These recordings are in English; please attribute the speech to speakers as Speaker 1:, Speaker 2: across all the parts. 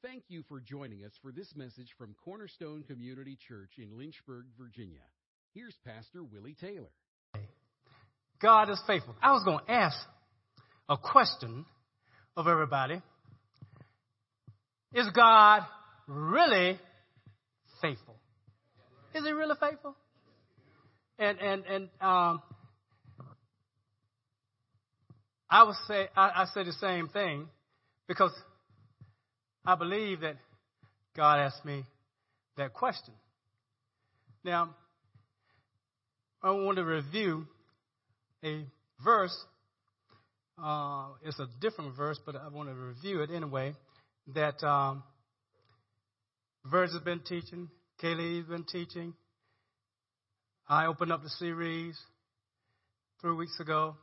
Speaker 1: Thank you for joining us for this message from Cornerstone Community Church in Lynchburg, Virginia. Here's Pastor Willie Taylor.
Speaker 2: God is faithful. I was going to ask a question of everybody. Is God really faithful? Is he really faithful? And and and um, I would say I, I say the same thing because I believe that God asked me that question. Now, I want to review a verse. Uh, it's a different verse, but I want to review it anyway. That um, has been teaching, Kaylee's been teaching. I opened up the series three weeks ago.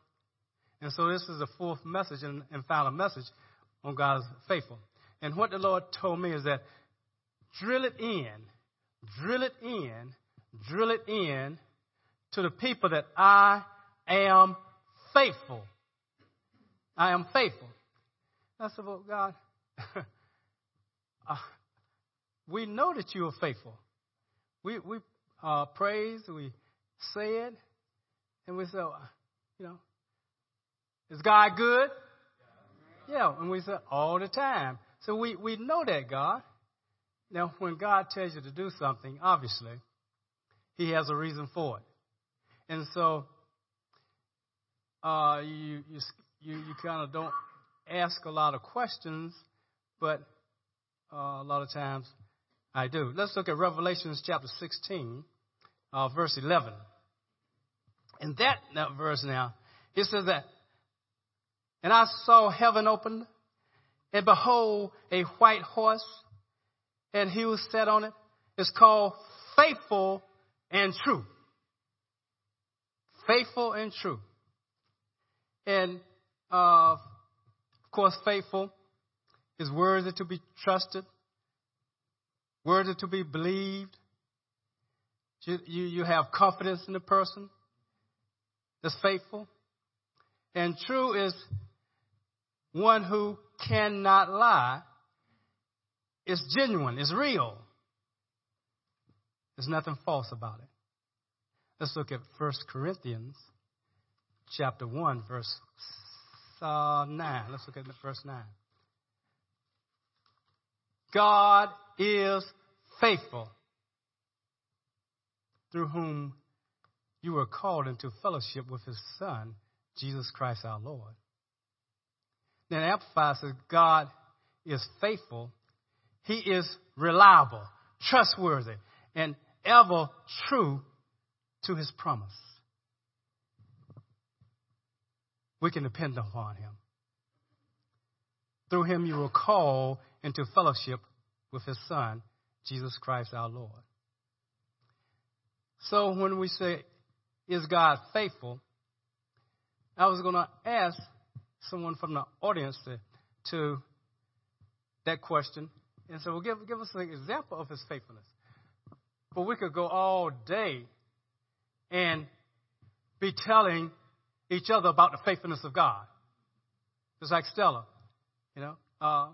Speaker 2: And so this is the fourth message and, and final message on God's faithful. And what the Lord told me is that drill it in, drill it in, drill it in to the people that I am faithful. I am faithful. I said, well, God, uh, we know that you are faithful. We, we uh, praise, we say it, and we say, you know, is God good? Yeah, and we say all the time. So we, we know that God. Now, when God tells you to do something, obviously, He has a reason for it. And so uh, you, you, you, you kind of don't ask a lot of questions, but uh, a lot of times I do. Let's look at Revelations chapter 16, uh, verse 11. In that, that verse now, it says that, and I saw heaven opened, and behold, a white horse, and he was set on it. It's called faithful and true. Faithful and true. And, uh, of course, faithful is worthy to be trusted, worthy to be believed. You, you, you have confidence in the person that's faithful. And true is one who cannot lie. It's genuine, it's real. There's nothing false about it. Let's look at 1 Corinthians chapter 1, verse uh, 9. Let's look at the verse 9. God is faithful, through whom you were called into fellowship with his Son, Jesus Christ our Lord. Then Amplified says, God is faithful. He is reliable, trustworthy, and ever true to his promise. We can depend upon him. Through him you will call into fellowship with his son, Jesus Christ our Lord. So when we say, is God faithful? I was going to ask someone from the audience to, to that question. And so, well, give, give us an example of his faithfulness. But we could go all day and be telling each other about the faithfulness of God. Just like Stella, you know. Uh,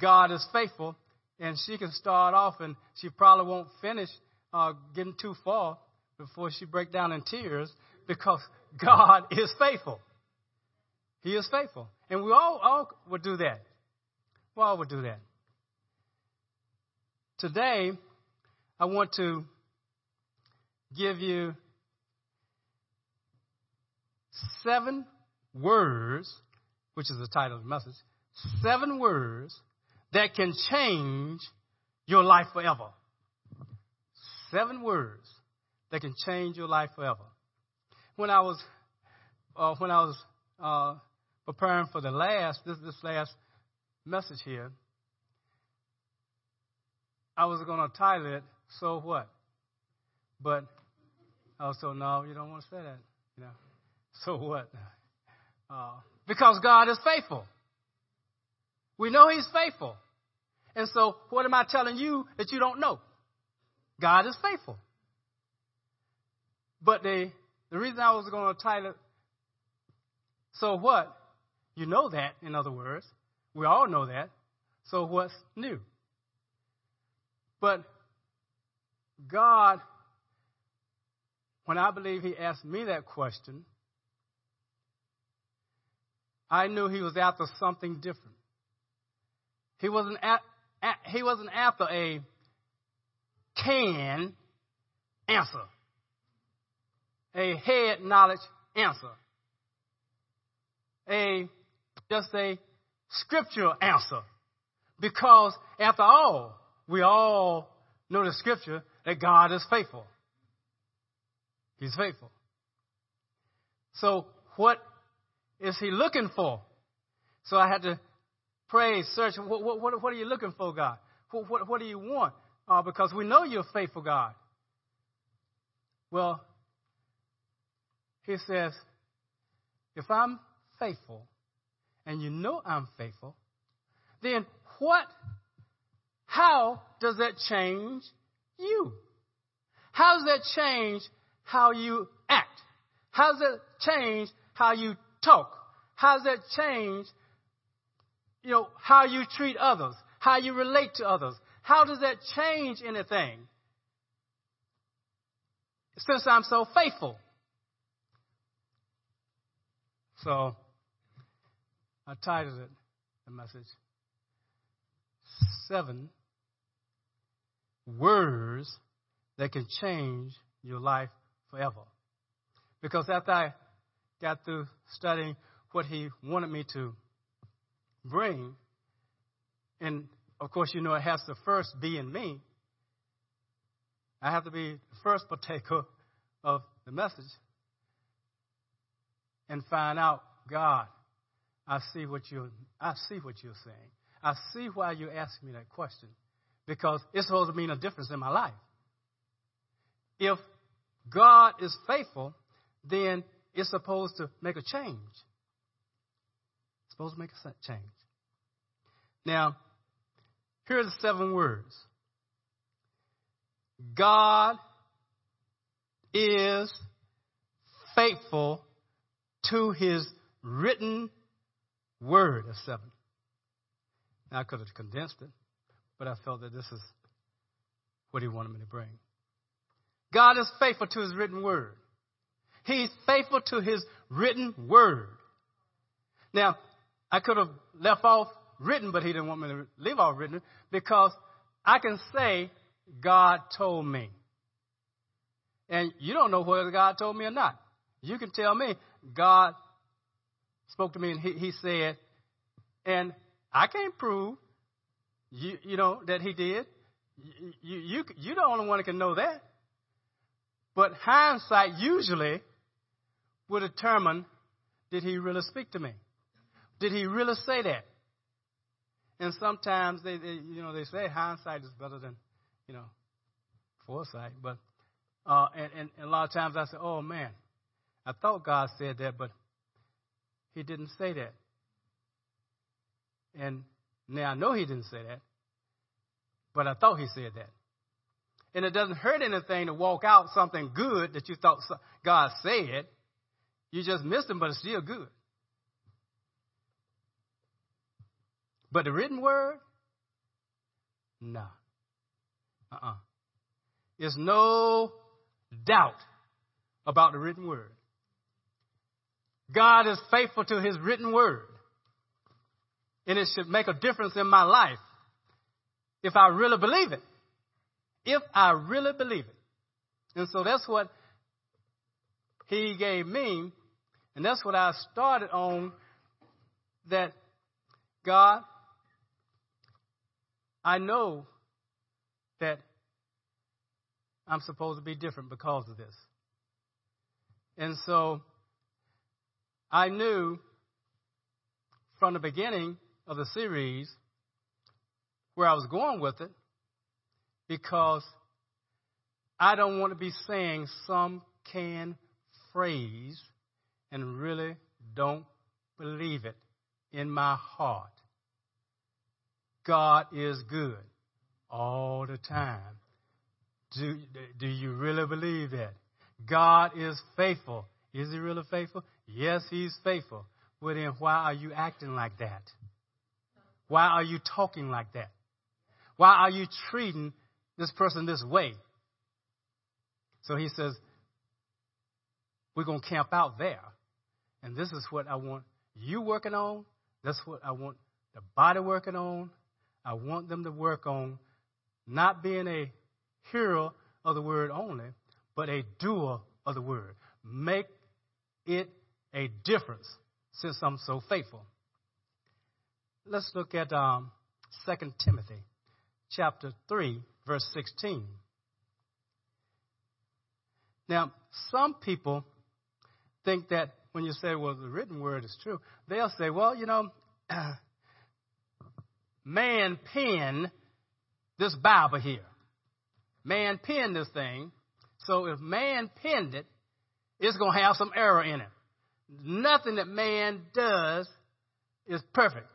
Speaker 2: God is faithful, and she can start off, and she probably won't finish uh, getting too far before she break down in tears because God is faithful. He is faithful. And we all, all would do that. We all would do that. Today, I want to give you seven words, which is the title of the message, seven words that can change your life forever. Seven words that can change your life forever. When I was, uh, when I was uh, preparing for the last, this, this last message here, I was going to title it, So What? But was told, no, you don't want to say that. You know, so what? Uh, because God is faithful. We know He's faithful. And so, what am I telling you that you don't know? God is faithful. But the, the reason I was going to title it, So What? You know that, in other words. We all know that. So what's new? But God, when I believe He asked me that question, I knew He was after something different. He wasn't at, at, He wasn't after a can answer, a head knowledge answer, a just a scriptural answer. Because after all, we all know the scripture that God is faithful. He's faithful. So what is he looking for? So I had to pray, search. What, what, what are you looking for, God? What, what, what do you want? Uh, because we know you're faithful, God. Well, he says, if I'm faithful, and you know I'm faithful, then what, how does that change you? How does that change how you act? How does that change how you talk? How does that change, you know, how you treat others? How you relate to others? How does that change anything? Since I'm so faithful. So, I titled it, the message, Seven Words That Can Change Your Life Forever. Because after I got through studying what he wanted me to bring, and of course, you know, it has to first be in me. I have to be the first partaker of the message and find out, God, I see what you I see what you're saying. I see why you're asking me that question. Because it's supposed to mean a difference in my life. If God is faithful, then it's supposed to make a change. It's supposed to make a change. Now, here are the seven words God is faithful to his written word of seven. Now, I could have condensed it, but I felt that this is what he wanted me to bring. God is faithful to his written word. He's faithful to his written word. Now, I could have left off written, but he didn't want me to leave off written because I can say, God told me. And you don't know whether God told me or not. You can tell me, God spoke to me and he, he said, and I can't prove, you, you know, that he did. You, you, you, you're the only one that can know that. But hindsight usually will determine did he really speak to me? Did he really say that? And sometimes they, they you know, they say hindsight is better than, you know, foresight. But uh, and, and, and a lot of times I say, oh man, I thought God said that, but he didn't say that. And now I know he didn't say that, but I thought he said that. And it doesn't hurt anything to walk out something good that you thought God said. You just missed him, but it's still good. But the written word, no. Uh-uh. There's no doubt about the written word. God is faithful to his written word. And it should make a difference in my life if I really believe it. If I really believe it. And so that's what he gave me. And that's what I started on that God, I know that I'm supposed to be different because of this. And so I knew from the beginning of the series where I was going with it because I don't want to be saying some canned phrase and really don't believe it in my heart. God is good all the time. Do, do you really believe that? God is faithful. Is he really faithful? Yes, he's faithful. Well, then why are you acting like that? Why are you talking like that? Why are you treating this person this way? So he says, We're going to camp out there. And this is what I want you working on. That's what I want the body working on. I want them to work on not being a hearer of the word only, but a doer of the word. Make it a difference since I'm so faithful. Let's look at um, 2 Timothy chapter 3, verse 16. Now, some people think that when you say, well, the written word is true, they'll say, well, you know, man penned this Bible here. Man penned this thing. So if man penned it, it's going to have some error in it. Nothing that man does is perfect.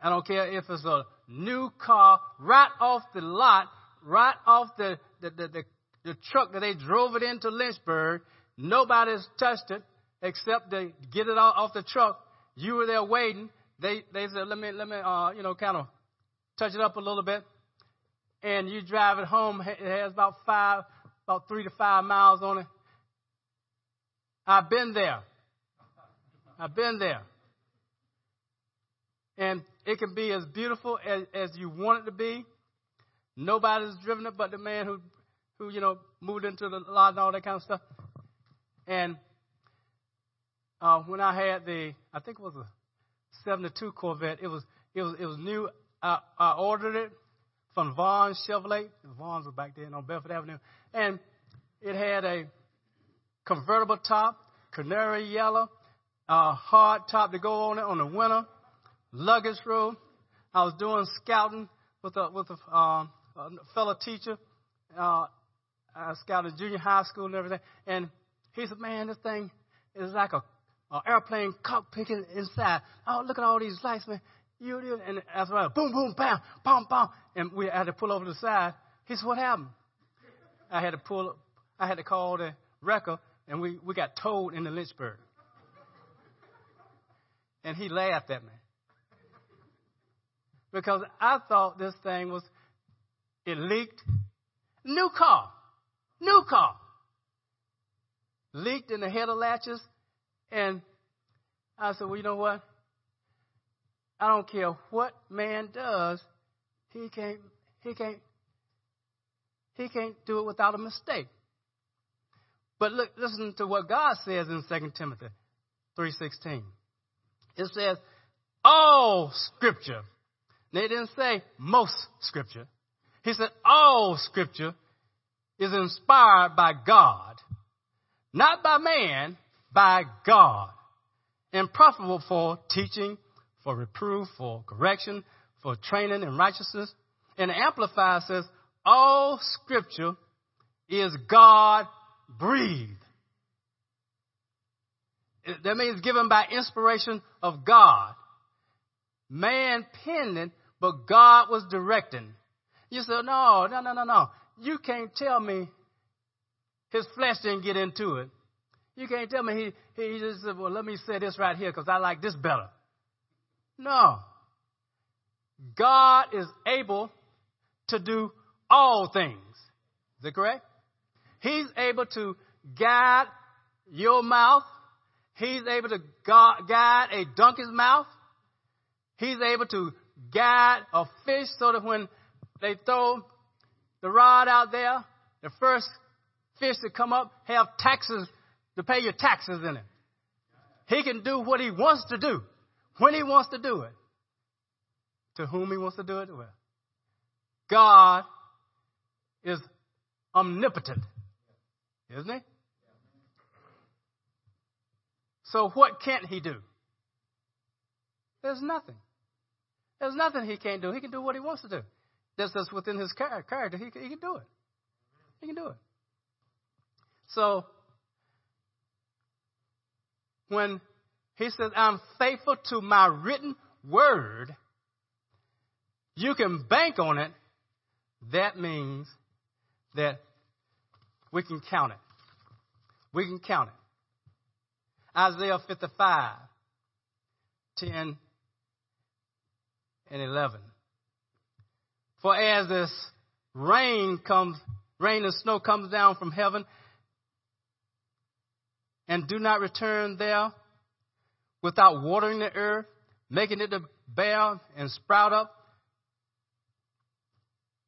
Speaker 2: I don't care if it's a new car right off the lot, right off the, the, the, the, the truck that they drove it into Lynchburg. Nobody's touched it except to get it off the truck. You were there waiting. They they said, let me let me uh, you know kind of touch it up a little bit, and you drive it home. It has about five, about three to five miles on it. I've been there. I've been there. And it can be as beautiful as, as you want it to be. Nobody's driven it but the man who, who, you know, moved into the lot and all that kind of stuff. And uh, when I had the, I think it was a 72 Corvette, it was, it was, it was new. I, I ordered it from Vaughn's Chevrolet. Vaughn's was back then on Bedford Avenue. And it had a convertible top, canary yellow, uh, hard top to go on it on the winter, luggage room. I was doing scouting with a with a, um, a fellow teacher. Uh, I scouted junior high school and everything. And he said, "Man, this thing is like a, a airplane cockpit inside. Oh, look at all these lights, man. You, you and as well, boom, boom, bam, bam, bam. And we had to pull over to the side. He said, "What happened?" I had to pull. I had to call the wrecker and we, we got towed into Lynchburg. And he laughed at me. Because I thought this thing was, it leaked. New car. New car. Leaked in the header latches. And I said, well, you know what? I don't care what man does, he can't, he can't, he can't do it without a mistake. But look, listen to what God says in 2 Timothy 3.16. It says, all scripture. They didn't say most scripture. He said all scripture is inspired by God. Not by man, by God. And profitable for teaching, for reproof, for correction, for training in righteousness. And the Amplifier says, all scripture is God breathe. That means given by inspiration of God. Man penned but God was directing. You said, no, no, no, no, no. You can't tell me his flesh didn't get into it. You can't tell me he, he just said, well, let me say this right here because I like this better. No. God is able to do all things. Is that correct? He's able to guide your mouth. He's able to guide a donkey's mouth. He's able to guide a fish so that when they throw the rod out there, the first fish that come up have taxes to pay your taxes in it. He can do what he wants to do when he wants to do it. To whom he wants to do it with. God is omnipotent. Isn't he? So what can't he do? There's nothing. There's nothing he can't do. He can do what he wants to do. That's just within his character. He, he can do it. He can do it. So when he says, I'm faithful to my written word, you can bank on it. That means that we can count it. We can count it. Isaiah 55, 10 and 11. For as this rain comes, rain and snow comes down from heaven and do not return there without watering the earth, making it to bear and sprout up,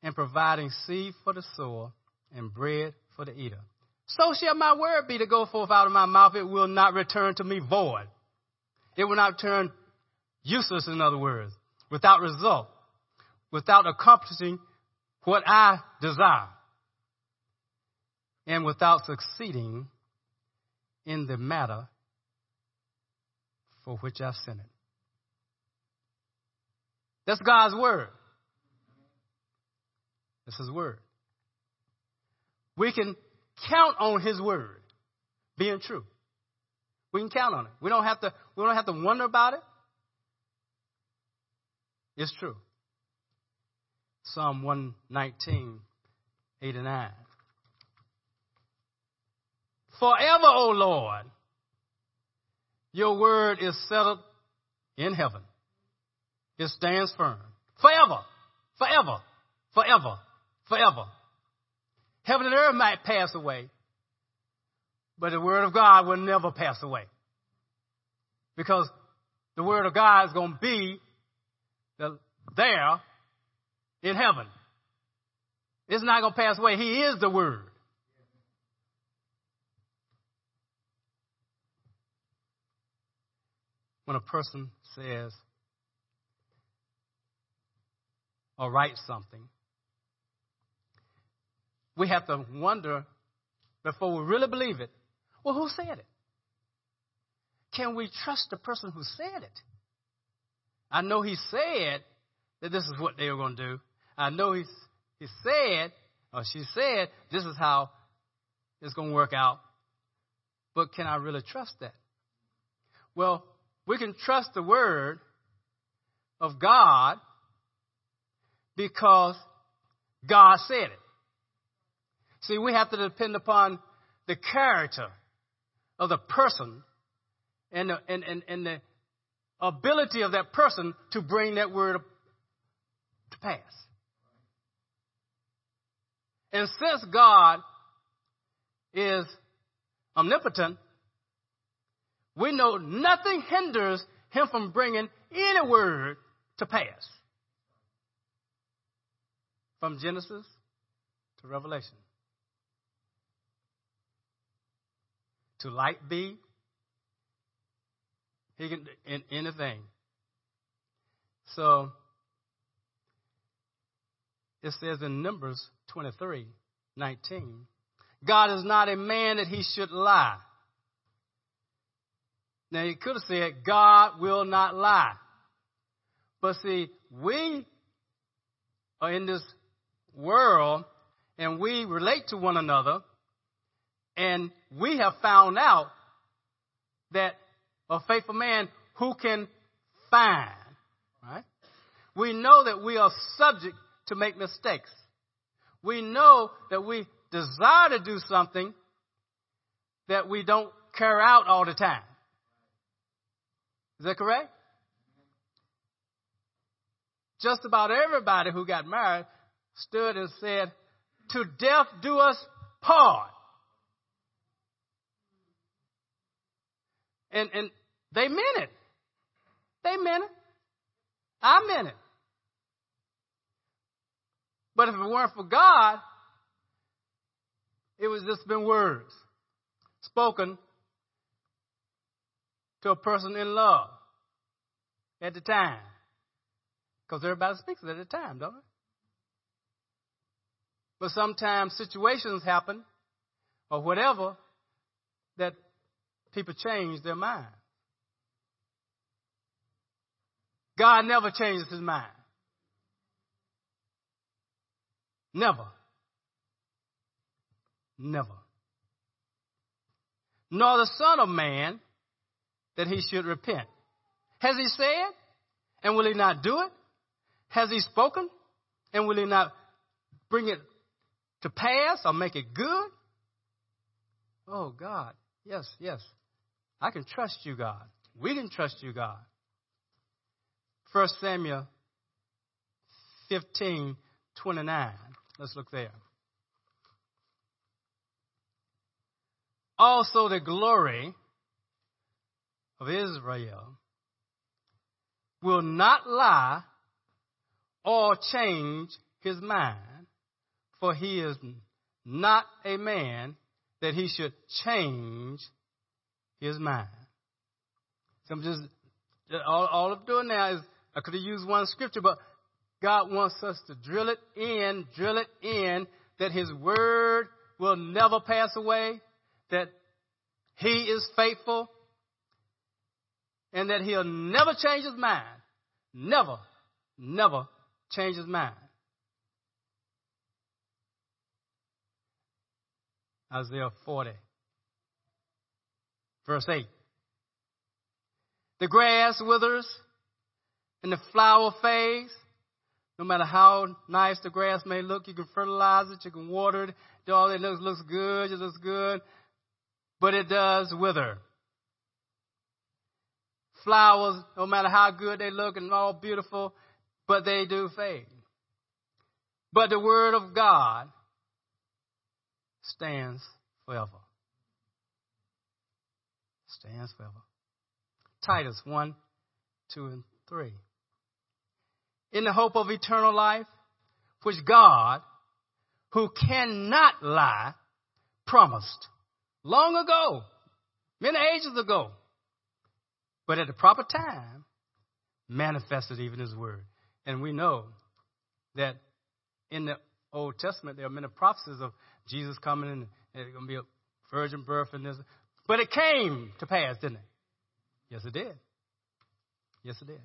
Speaker 2: and providing seed for the sower and bread for the eater. So shall my word be to go forth out of my mouth. It will not return to me void. It will not turn useless, in other words, without result, without accomplishing what I desire, and without succeeding in the matter for which I sent it. That's God's word. That's his word. We can count on his word being true. We can count on it. We don't have to we don't have to wonder about it. It's true. Psalm 119, 8 and 9. Forever, O Lord, your word is settled in heaven. It stands firm. Forever, forever, forever, forever. Heaven and earth might pass away, but the word of God will never pass away. Because the word of God is going to be there in heaven. It's not going to pass away. He is the word. when a person says or writes something, we have to wonder before we really believe it well, who said it? Can we trust the person who said it? I know he said that this is what they were going to do. I know he, he said, or she said, this is how it's going to work out. But can I really trust that? Well, we can trust the word of God because God said it. See, we have to depend upon the character of the person and the, and, and, and the ability of that person to bring that word to pass. And since God is omnipotent, we know nothing hinders him from bringing any word to pass. From Genesis to Revelation. To light be, he can in anything. So it says in Numbers 23, 19, God is not a man that he should lie now, he could have said, God will not lie. But see, we are in this world and we relate to one another, and we have found out that a faithful man who can find, right? We know that we are subject to make mistakes. We know that we desire to do something that we don't carry out all the time. Is that correct? Just about everybody who got married stood and said, To death do us part. And, and they meant it. They meant it. I meant it. But if it weren't for God, it was just been words spoken to a person in love at the time. Because everybody speaks at the time, don't they? But sometimes situations happen or whatever that people change their mind. God never changes his mind. Never. Never. Nor the Son of Man that he should repent. Has he said? And will he not do it? Has he spoken? And will he not bring it to pass or make it good? Oh, God. Yes, yes. I can trust you, God. We can trust you, God. 1 Samuel 15 29. Let's look there. Also, the glory of Israel will not lie or change his mind, for he is not a man that he should change his mind. So I'm just, all, all I'm doing now is, I could have used one scripture, but God wants us to drill it in, drill it in, that his word will never pass away, that he is faithful, and that he'll never change his mind. Never, never change his mind. Isaiah 40, verse 8. The grass withers and the flower fades. No matter how nice the grass may look, you can fertilize it, you can water it, all it looks, looks good, it looks good, but it does wither. Flowers, no matter how good they look and all beautiful, but they do fade. But the word of God stands forever. Stands forever. Titus 1, 2, and 3. In the hope of eternal life, which God, who cannot lie, promised long ago, many ages ago, but at the proper time, manifested even his word. And we know that in the Old Testament, there are many prophecies of Jesus coming and it's going to be a virgin birth and this. But it came to pass, didn't it? Yes, it did. Yes, it did.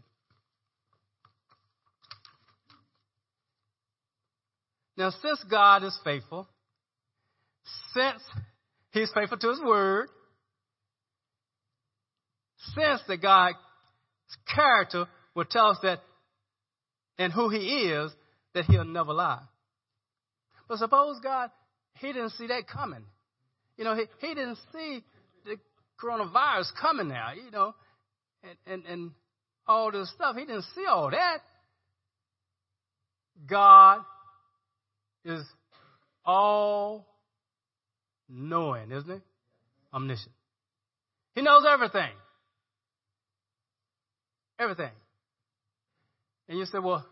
Speaker 2: Now, since God is faithful, since He's faithful to His word, since that God's character will tell us that and who He is, that He'll never lie. But suppose God, He didn't see that coming. You know, He, he didn't see coronavirus coming now, you know, and, and, and all this stuff. He didn't see all that. God is all knowing, isn't he? Omniscient. He knows everything. Everything. And you say, well,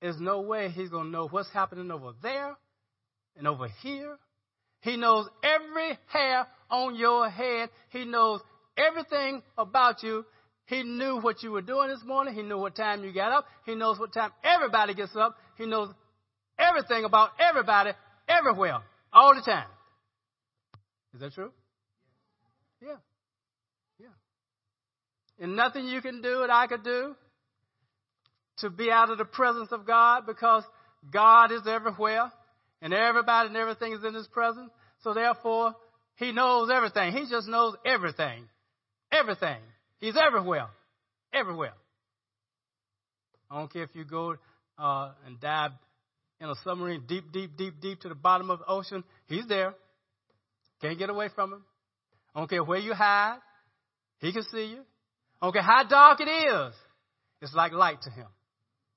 Speaker 2: there's no way he's going to know what's happening over there and over here. He knows every hair on your head. He knows everything about you. He knew what you were doing this morning. He knew what time you got up. He knows what time everybody gets up. He knows everything about everybody, everywhere, all the time. Is that true? Yeah. Yeah. And nothing you can do that I could do to be out of the presence of God because God is everywhere and everybody and everything is in His presence. So therefore, He knows everything. He just knows everything. Everything. He's everywhere. Everywhere. I don't care if you go uh, and dive in a submarine deep, deep, deep, deep to the bottom of the ocean. He's there. Can't get away from him. I don't care where you hide. He can see you. I don't care how dark it is. It's like light to him.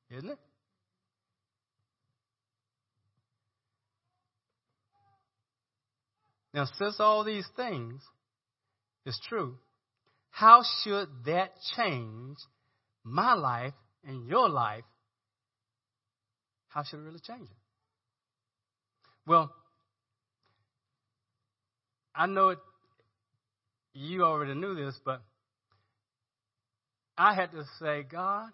Speaker 2: Isn't it? Now, since all these things is true, how should that change my life and your life? How should it really change it? Well, I know it, you already knew this, but I had to say, God,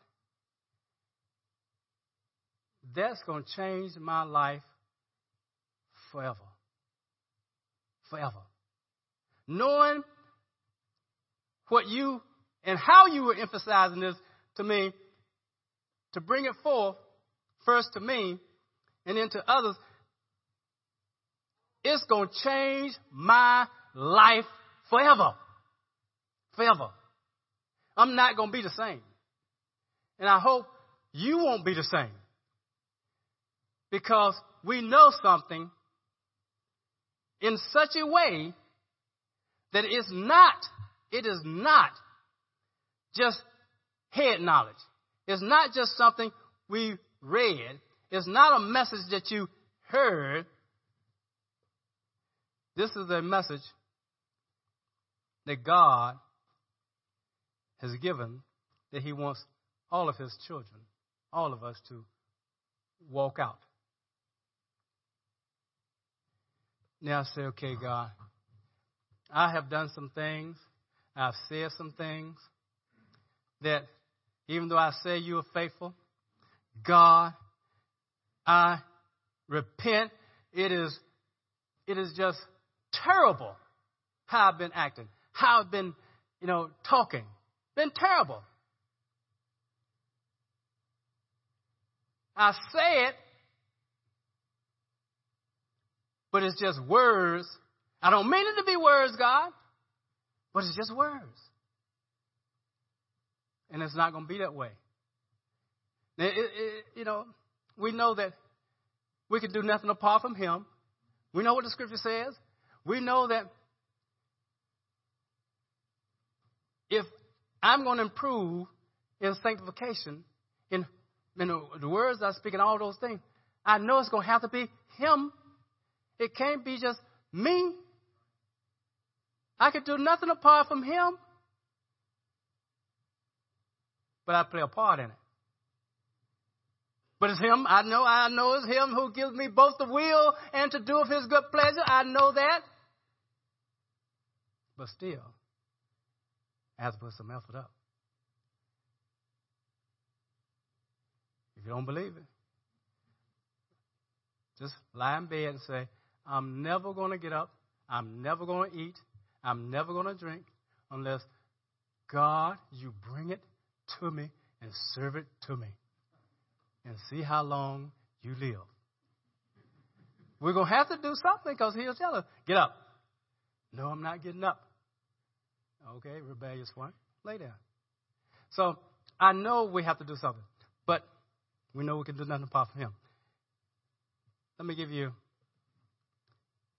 Speaker 2: that's going to change my life forever. Forever. Knowing what you and how you were emphasizing this to me, to bring it forth, first to me and then to others, it's going to change my life forever. Forever. I'm not going to be the same. And I hope you won't be the same because we know something in such a way that it's not, it is not just head knowledge. It's not just something we read. It's not a message that you heard. This is a message that God has given that He wants all of His children, all of us to walk out. Now I say, okay, God, I have done some things, I've said some things that even though I say you are faithful, God, I repent. It is, it is just terrible how I've been acting, how I've been, you know, talking. Been terrible. I say it, but it's just words. I don't mean it to be words, God, but it's just words. And it's not going to be that way. It, it, you know, we know that we can do nothing apart from Him. We know what the scripture says. We know that if I'm going to improve in sanctification, in, in the words I speak, and all those things, I know it's going to have to be Him. It can't be just me. I can do nothing apart from Him. But I play a part in it. But it's Him. I know, I know it's Him who gives me both the will and to do of His good pleasure. I know that. But still, I have to put some effort up. If you don't believe it, just lie in bed and say, I'm never going to get up. I'm never going to eat. I'm never going to drink unless God, you bring it to me and serve it to me and see how long you live. We're going to have to do something because he'll tell us, get up. No, I'm not getting up. Okay, rebellious one. Lay down. So I know we have to do something, but we know we can do nothing apart from him. Let me give you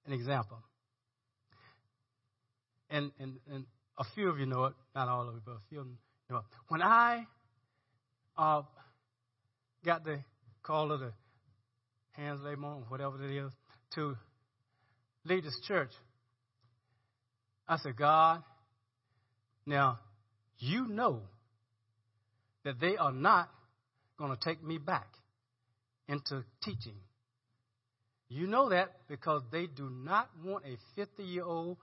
Speaker 2: an example. And, and, and a few of you know it, not all of you, but a few know it. When I uh, got the call of the hands laid on, whatever it is, to lead this church, I said, God, now you know that they are not going to take me back into teaching. You know that because they do not want a 50 year old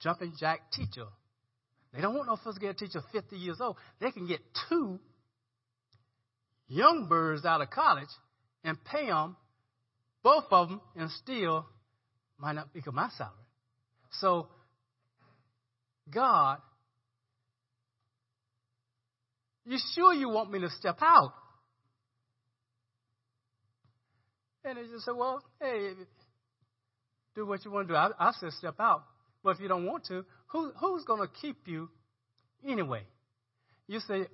Speaker 2: jumping jack teacher. They don't want no first grade teacher 50 years old. They can get two young birds out of college and pay them, both of them, and still might not become my salary. So, God, you sure you want me to step out? And they just said, well, hey, do what you want to do. I, I said step out. But if you don't want to, who, who's going to keep you anyway? You say,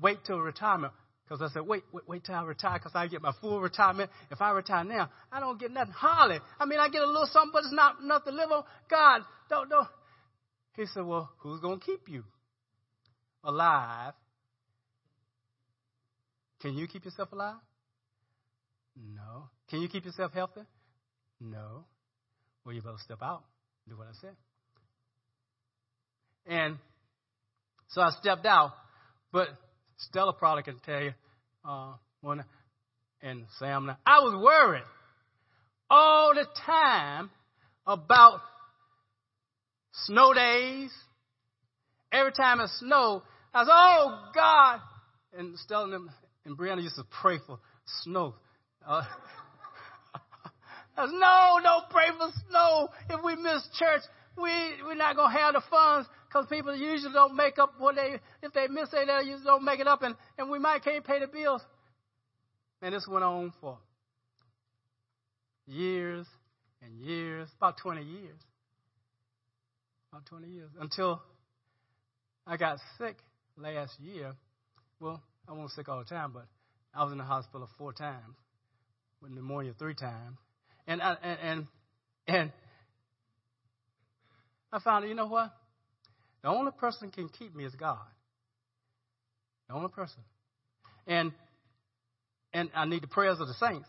Speaker 2: wait till retirement. Because I said, wait, wait, wait till I retire because I get my full retirement. If I retire now, I don't get nothing. Hardly. I mean, I get a little something, but it's not enough to live on. God, don't, don't. He said, well, who's going to keep you alive? Can you keep yourself alive? No. Can you keep yourself healthy? No. Well, you better step out. Do what I said. And so I stepped out, but Stella probably can tell you, uh, when, and Sam, I was worried all the time about snow days. Every time it snowed, I was, oh God. And Stella and, and Brianna used to pray for snow. Uh, no, don't pray for snow. If we miss church, we, we're not going to have the funds because people usually don't make up what they, if they miss it, they usually don't make it up, and, and we might can't pay the bills. And this went on for years and years, about 20 years. About 20 years. Until I got sick last year. Well, I wasn't sick all the time, but I was in the hospital four times, with pneumonia three times. And, I, and, and, and I found, you know what? The only person can keep me is God. The only person. And and I need the prayers of the saints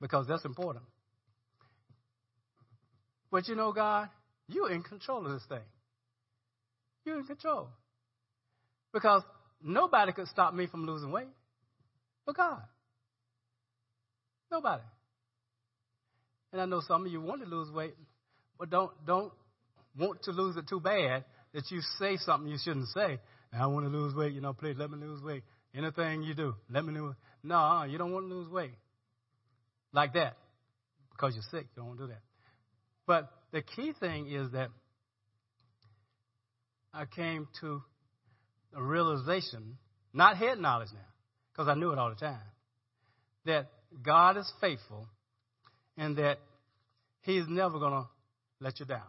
Speaker 2: because that's important. But you know, God, you're in control of this thing. You're in control. Because nobody could stop me from losing weight but God. Nobody. And I know some of you want to lose weight, but don't don't want to lose it too bad that you say something you shouldn't say. I want to lose weight, you know, please let me lose weight. Anything you do, let me lose. No, you don't want to lose weight like that because you're sick. You don't want to do that. But the key thing is that I came to a realization, not head knowledge now, because I knew it all the time, that God is faithful and that He's never going to let you down.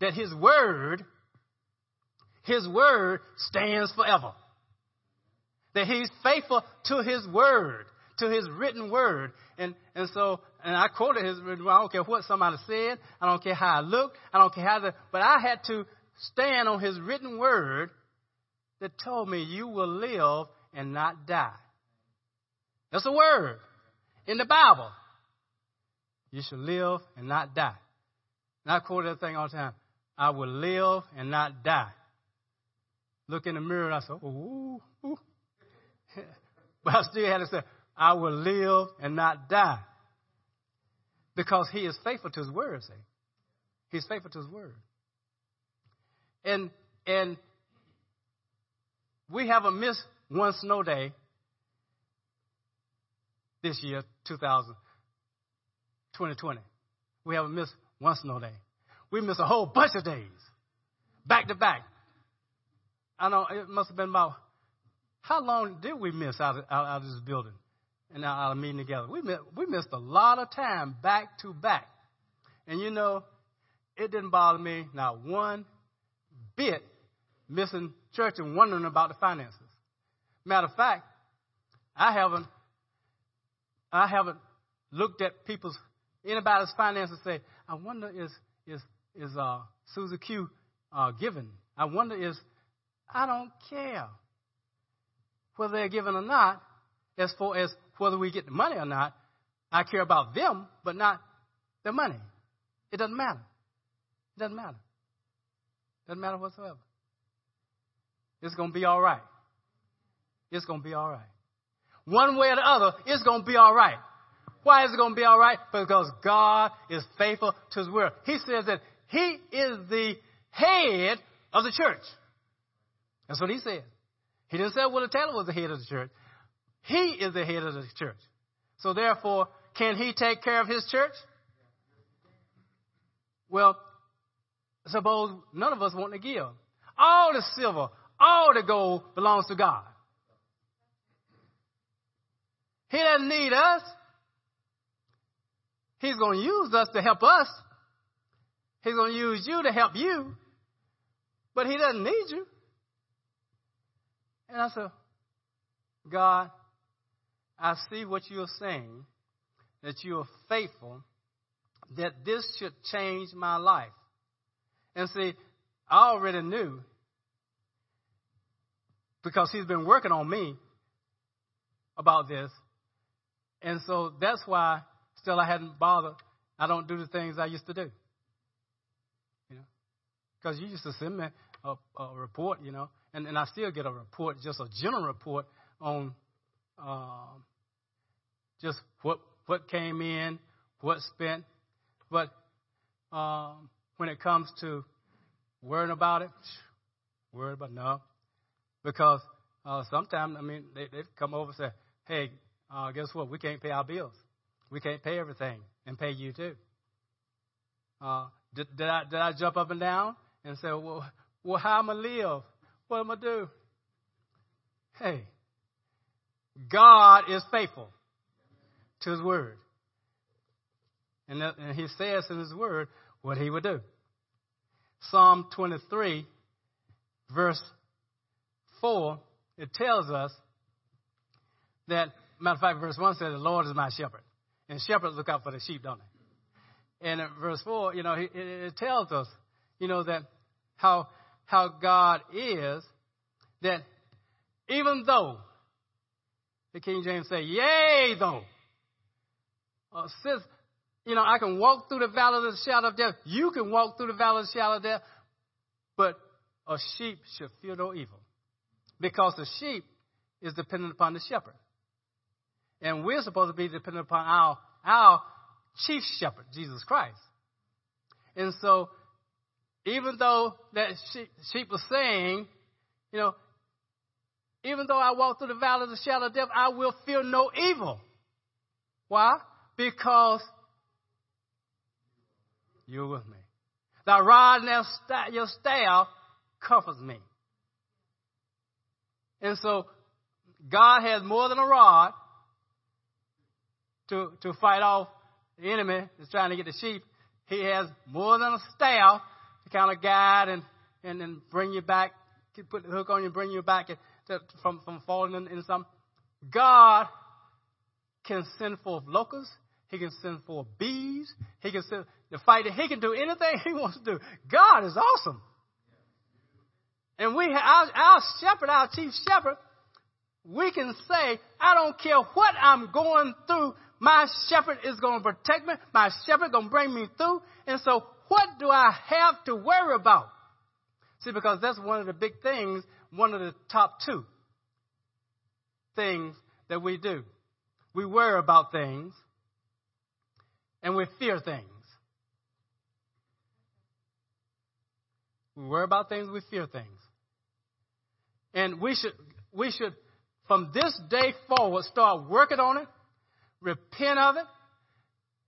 Speaker 2: That His Word, His Word stands forever. That He's faithful to His Word, to His written Word. And, and so, and I quoted His I don't care what somebody said. I don't care how I looked. I don't care how the, but I had to stand on His written Word that told me you will live and not die. That's a word in the Bible. You shall live and not die. And I quote that thing all the time. I will live and not die. Look in the mirror and I said, ooh, ooh. but I still had to say, I will live and not die. Because he is faithful to his word, see. He's faithful to his word. And and we haven't missed one snow day this year, 2000, 2020. We haven't missed one snow day. We missed a whole bunch of days, back to back. I know it must have been about how long did we miss out of, out of this building and out, of meeting together? We missed, we missed a lot of time back to back. And you know, it didn't bother me not one bit missing church and wondering about the finances. Matter of fact, I haven't I haven't looked at people's anybody's finances and say, I wonder is is is uh Susie Q uh giving? I wonder is I don't care whether they're giving or not, as far as whether we get the money or not. I care about them, but not their money. It doesn't matter. It doesn't matter. It doesn't matter whatsoever. It's going to be all right. It's going to be all right. One way or the other, it's going to be all right. Why is it going to be all right? Because God is faithful to His word. He says that He is the head of the church. That's what He said. He didn't say Willie Taylor was the head of the church. He is the head of the church. So therefore, can He take care of His church? Well, suppose none of us want to give. All the silver, all the gold belongs to God. He doesn't need us. He's going to use us to help us. He's going to use you to help you. But he doesn't need you. And I said, God, I see what you're saying, that you are faithful, that this should change my life. And see, I already knew because he's been working on me about this. And so that's why still I hadn't bothered. I don't do the things I used to do. You know, because you used to send me a, a report, you know, and, and I still get a report, just a general report on um, just what what came in, what spent. But um, when it comes to worrying about it, worried about no, because uh, sometimes I mean they they come over and say, "Hey, uh, guess what? We can't pay our bills. We can't pay everything and pay you too." Uh, did, did I did I jump up and down and say, "Well, well, how am I live? What am I do?" Hey, God is faithful to His word, and, that, and He says in His word what He would do. Psalm 23, verse 4, it tells us that, matter of fact, verse 1 says, The Lord is my shepherd. And shepherds look out for the sheep, don't they? And verse 4, you know, it, it tells us, you know, that how, how God is, that even though The King James say, Yea, though. Uh, since, you know, I can walk through the valley of the shadow of death, you can walk through the valley of the shadow of death, but a sheep should fear no evil. Because the sheep is dependent upon the shepherd. And we're supposed to be dependent upon our, our chief shepherd, Jesus Christ. And so, even though that sheep, sheep was saying, you know, even though I walk through the valley of the shadow of death, I will fear no evil. Why? Because you're with me. Thy rod and your staff comforts me. And so God has more than a rod to, to fight off the enemy that's trying to get the sheep. He has more than a staff to kind of guide and, and, and bring you back, put the hook on you and bring you back to, from, from falling in, in some. God can send forth locusts. He can send forth bees. He can send the fighter. He can do anything he wants to do. God is awesome. And we, our, our shepherd, our chief shepherd, we can say, I don't care what I'm going through, my shepherd is going to protect me. My shepherd going to bring me through. And so what do I have to worry about? See, because that's one of the big things, one of the top two things that we do. We worry about things and we fear things. We worry about things, we fear things. And we should, we should, from this day forward, start working on it, repent of it,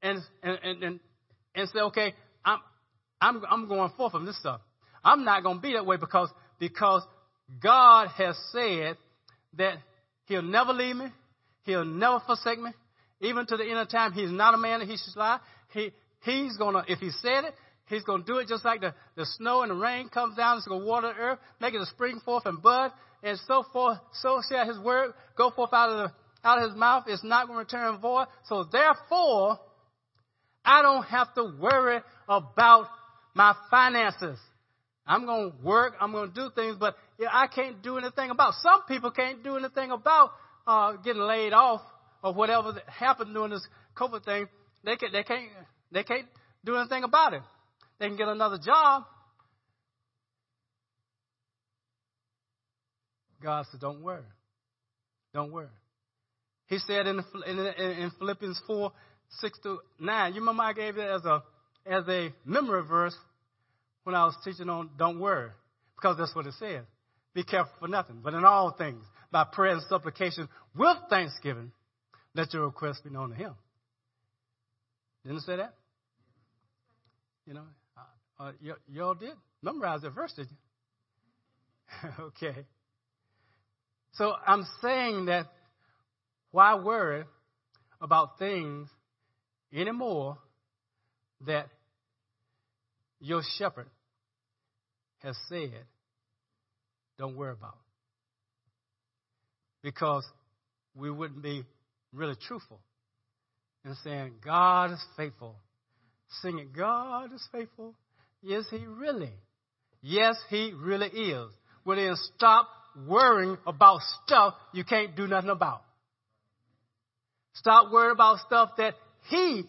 Speaker 2: and, and, and, and say, okay, I'm, I'm, I'm going forth from this stuff. I'm not going to be that way because, because God has said that He'll never leave me. He'll never forsake me. Even to the end of time, He's not a man that He should lie. He, he's to, if He said it, He's going to do it just like the, the snow and the rain comes down. It's going to water the earth, make it a spring forth and bud, and so forth. So shall His word go forth out of the, out of His mouth. It's not going to return void. So therefore, I don't have to worry about my finances. I'm going to work. I'm going to do things, but I can't do anything about. Some people can't do anything about uh, getting laid off or whatever happened during this COVID thing. They can't. they can't they can't do anything about it. They can get another job. God said, "Don't worry, don't worry." He said in, in, in Philippians four six to nine. You remember I gave it as a as a memory verse when I was teaching on don't worry, because that's what it says. Be careful for nothing, but in all things, by prayer and supplication with thanksgiving, let your requests be known to Him. Didn't it say that? You know, uh, uh, y- y'all did memorize that verse, did you? okay. So I'm saying that why worry about things anymore that your shepherd has said, don't worry about. Because we wouldn't be really truthful in saying, God is faithful. Singing, God is faithful. Yes, He really. Yes, He really is. Well, then stop worrying about stuff you can't do nothing about. Stop worrying about stuff that He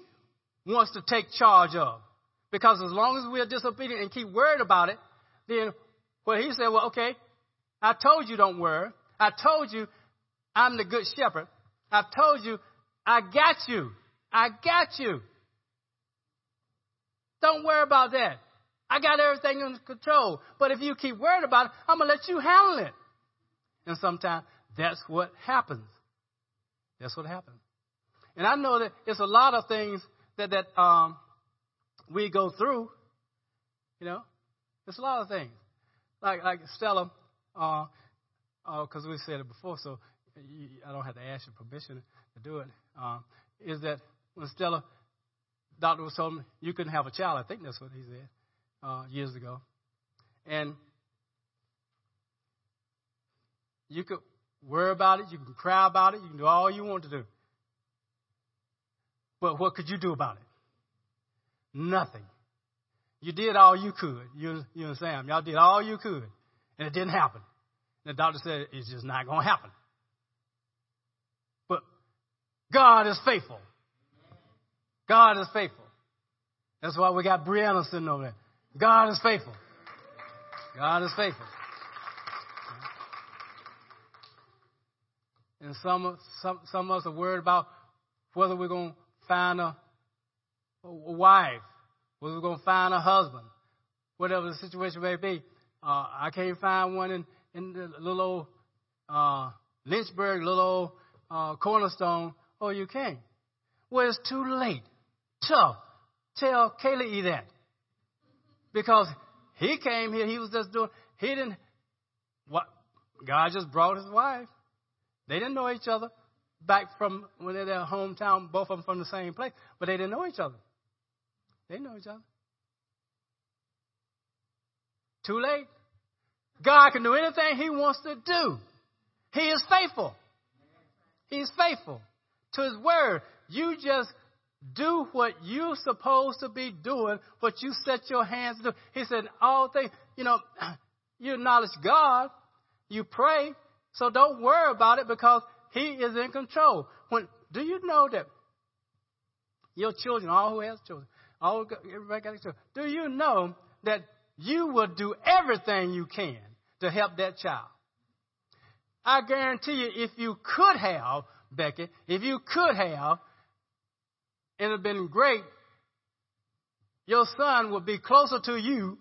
Speaker 2: wants to take charge of. Because as long as we're disobedient and keep worrying about it, then well, he said, well, okay, I told you don't worry. I told you I'm the good shepherd. I've told you I got you. I got you. Don't worry about that. I got everything under control. But if you keep worrying about it, I'm going to let you handle it. And sometimes that's what happens. That's what happens. And I know that it's a lot of things that, that um, we go through. You know, it's a lot of things. Like like Stella, because uh, uh, we said it before, so you, I don't have to ask your permission to do it. Uh, is that when Stella, doctor was told me you couldn't have a child. I think that's what he said uh, years ago, and you could worry about it, you can cry about it, you can do all you want to do. But what could you do about it? Nothing. You did all you could. You, you and Sam, y'all did all you could, and it didn't happen. The doctor said it's just not going to happen. But God is faithful. God is faithful. That's why we got Brianna sitting over there. God is faithful. God is faithful. And some, some, some of us are worried about whether we're going to find a, a wife, whether we're going to find a husband, whatever the situation may be. Uh, I can't find one in, in the little old uh, Lynchburg, little old uh, Cornerstone. Oh, you can't. Well, it's too late. Tough. Tell Kaylee that. Because he came here, he was just doing, he didn't, what, God just brought his wife. They didn't know each other back from when they're their hometown, both of them from the same place, but they didn't know each other. They know each other. Too late. God can do anything He wants to do. He is faithful. He's faithful to His word. You just do what you're supposed to be doing, what you set your hands to do. He said, all things, you know, you acknowledge God, you pray, so don't worry about it because He is in control. When do you know that your children, all who has children, all everybody got children, do you know that you will do everything you can to help that child? I guarantee you, if you could have, Becky, if you could have, it would have been great. Your son would be closer to you,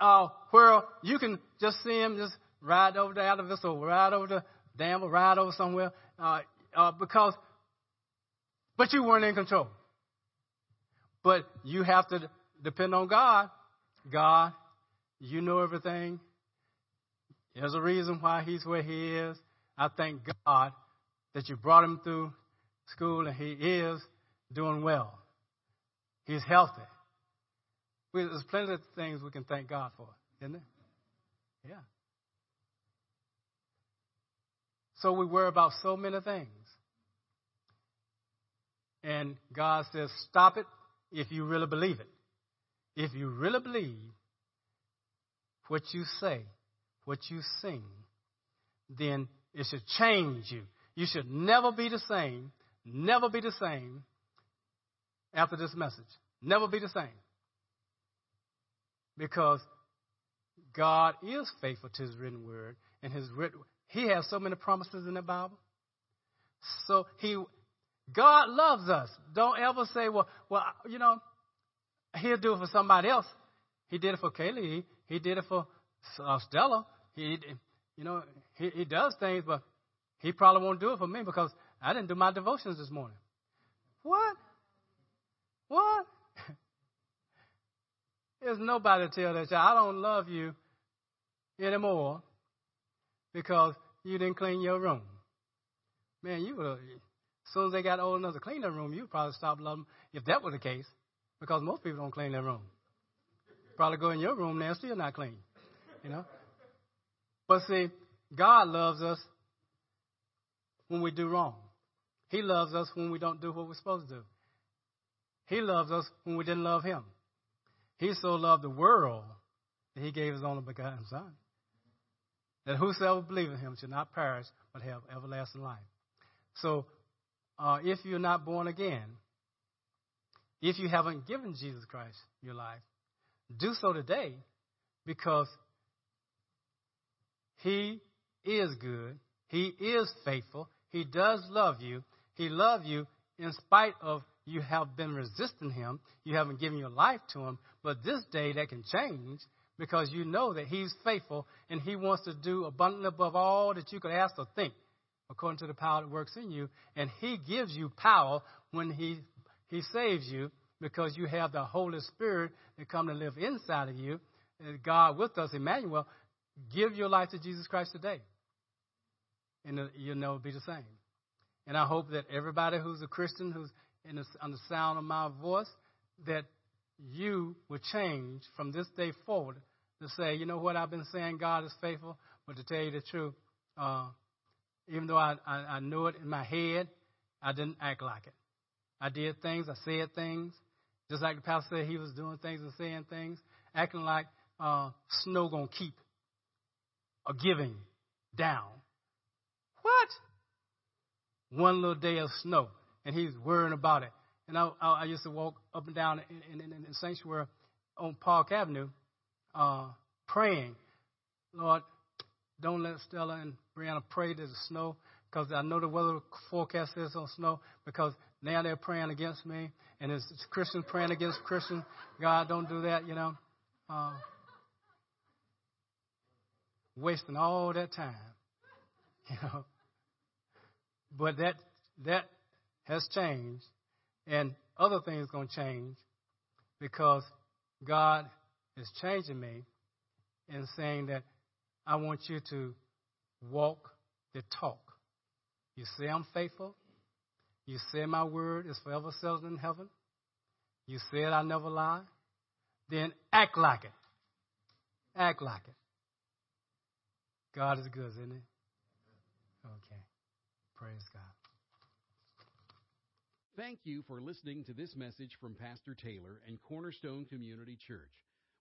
Speaker 2: uh, where you can just see him just ride over to Alta or ride over to Danville, ride over somewhere, uh, uh, because, but you weren't in control. But you have to depend on God. God, you know everything. There's a reason why he's where he is. I thank God that you brought him through school and he is doing well. He's healthy. There's plenty of things we can thank God for, isn't there? Yeah. So we worry about so many things. And God says, stop it if you really believe it. If you really believe what you say, what you sing, then it should change you. You should never be the same, never be the same after this message. Never be the same. Because God is faithful to his written word, and his written he has so many promises in the Bible. So he, God loves us. Don't ever say, well, well, you know, he'll do it for somebody else. He did it for Kaylee. He did it for uh, Stella. He, you know, he, he does things, but he probably won't do it for me because I didn't do my devotions this morning. What? What? There's nobody to tell that child, I don't love you anymore because you didn't clean your room. Man, you would have, as soon as they got old enough to clean their room, you'd probably stop loving them if that were the case, because most people don't clean their room. Probably go in your room now, still not clean, you know. But see, God loves us when we do wrong. He loves us when we don't do what we're supposed to do. He loves us when we didn't love Him. He so loved the world that He gave His only begotten Son that whosoever believes in him should not perish, but have everlasting life. So, uh, if you're not born again, if you haven't given Jesus Christ your life, do so today because he is good. He is faithful. He does love you. He loves you in spite of you have been resisting him. You haven't given your life to him. But this day that can change because you know that He's faithful and He wants to do abundantly above all that you could ask or think, according to the power that works in you. And He gives you power when He He saves you because you have the Holy Spirit that come to live inside of you. And God with us, Emmanuel, give your life to Jesus Christ today, and uh, you'll never be the same. And I hope that everybody who's a Christian, who's the, on the sound of my voice, that you will change from this day forward to say, you know what, I've been saying God is faithful, but to tell you the truth, uh, even though I, I, I knew it in my head, I didn't act like it. I did things, I said things, just like the pastor said he was doing things and saying things, acting like uh, snow gonna keep a giving down. What? one little day of snow, and he's worrying about it. And I, I, used to walk up and down in, in, in, in Sanctuary on Park Avenue, uh, praying, Lord, don't let Stella and Brianna pray to the snow because I know the weather forecast says on snow because now they're praying against me and it's Christians praying against Christians. God, don't do that, you know. Uh, wasting all that time, you know. But that that has changed, and other things going to change because God is changing me and saying that I want you to walk the talk. You say I'm faithful. You say my word is forever settled in heaven. You said I never lie. Then act like it. Act like it. God is good, isn't he? Okay. Praise God.
Speaker 1: Thank you for listening to this message from Pastor Taylor and Cornerstone Community Church.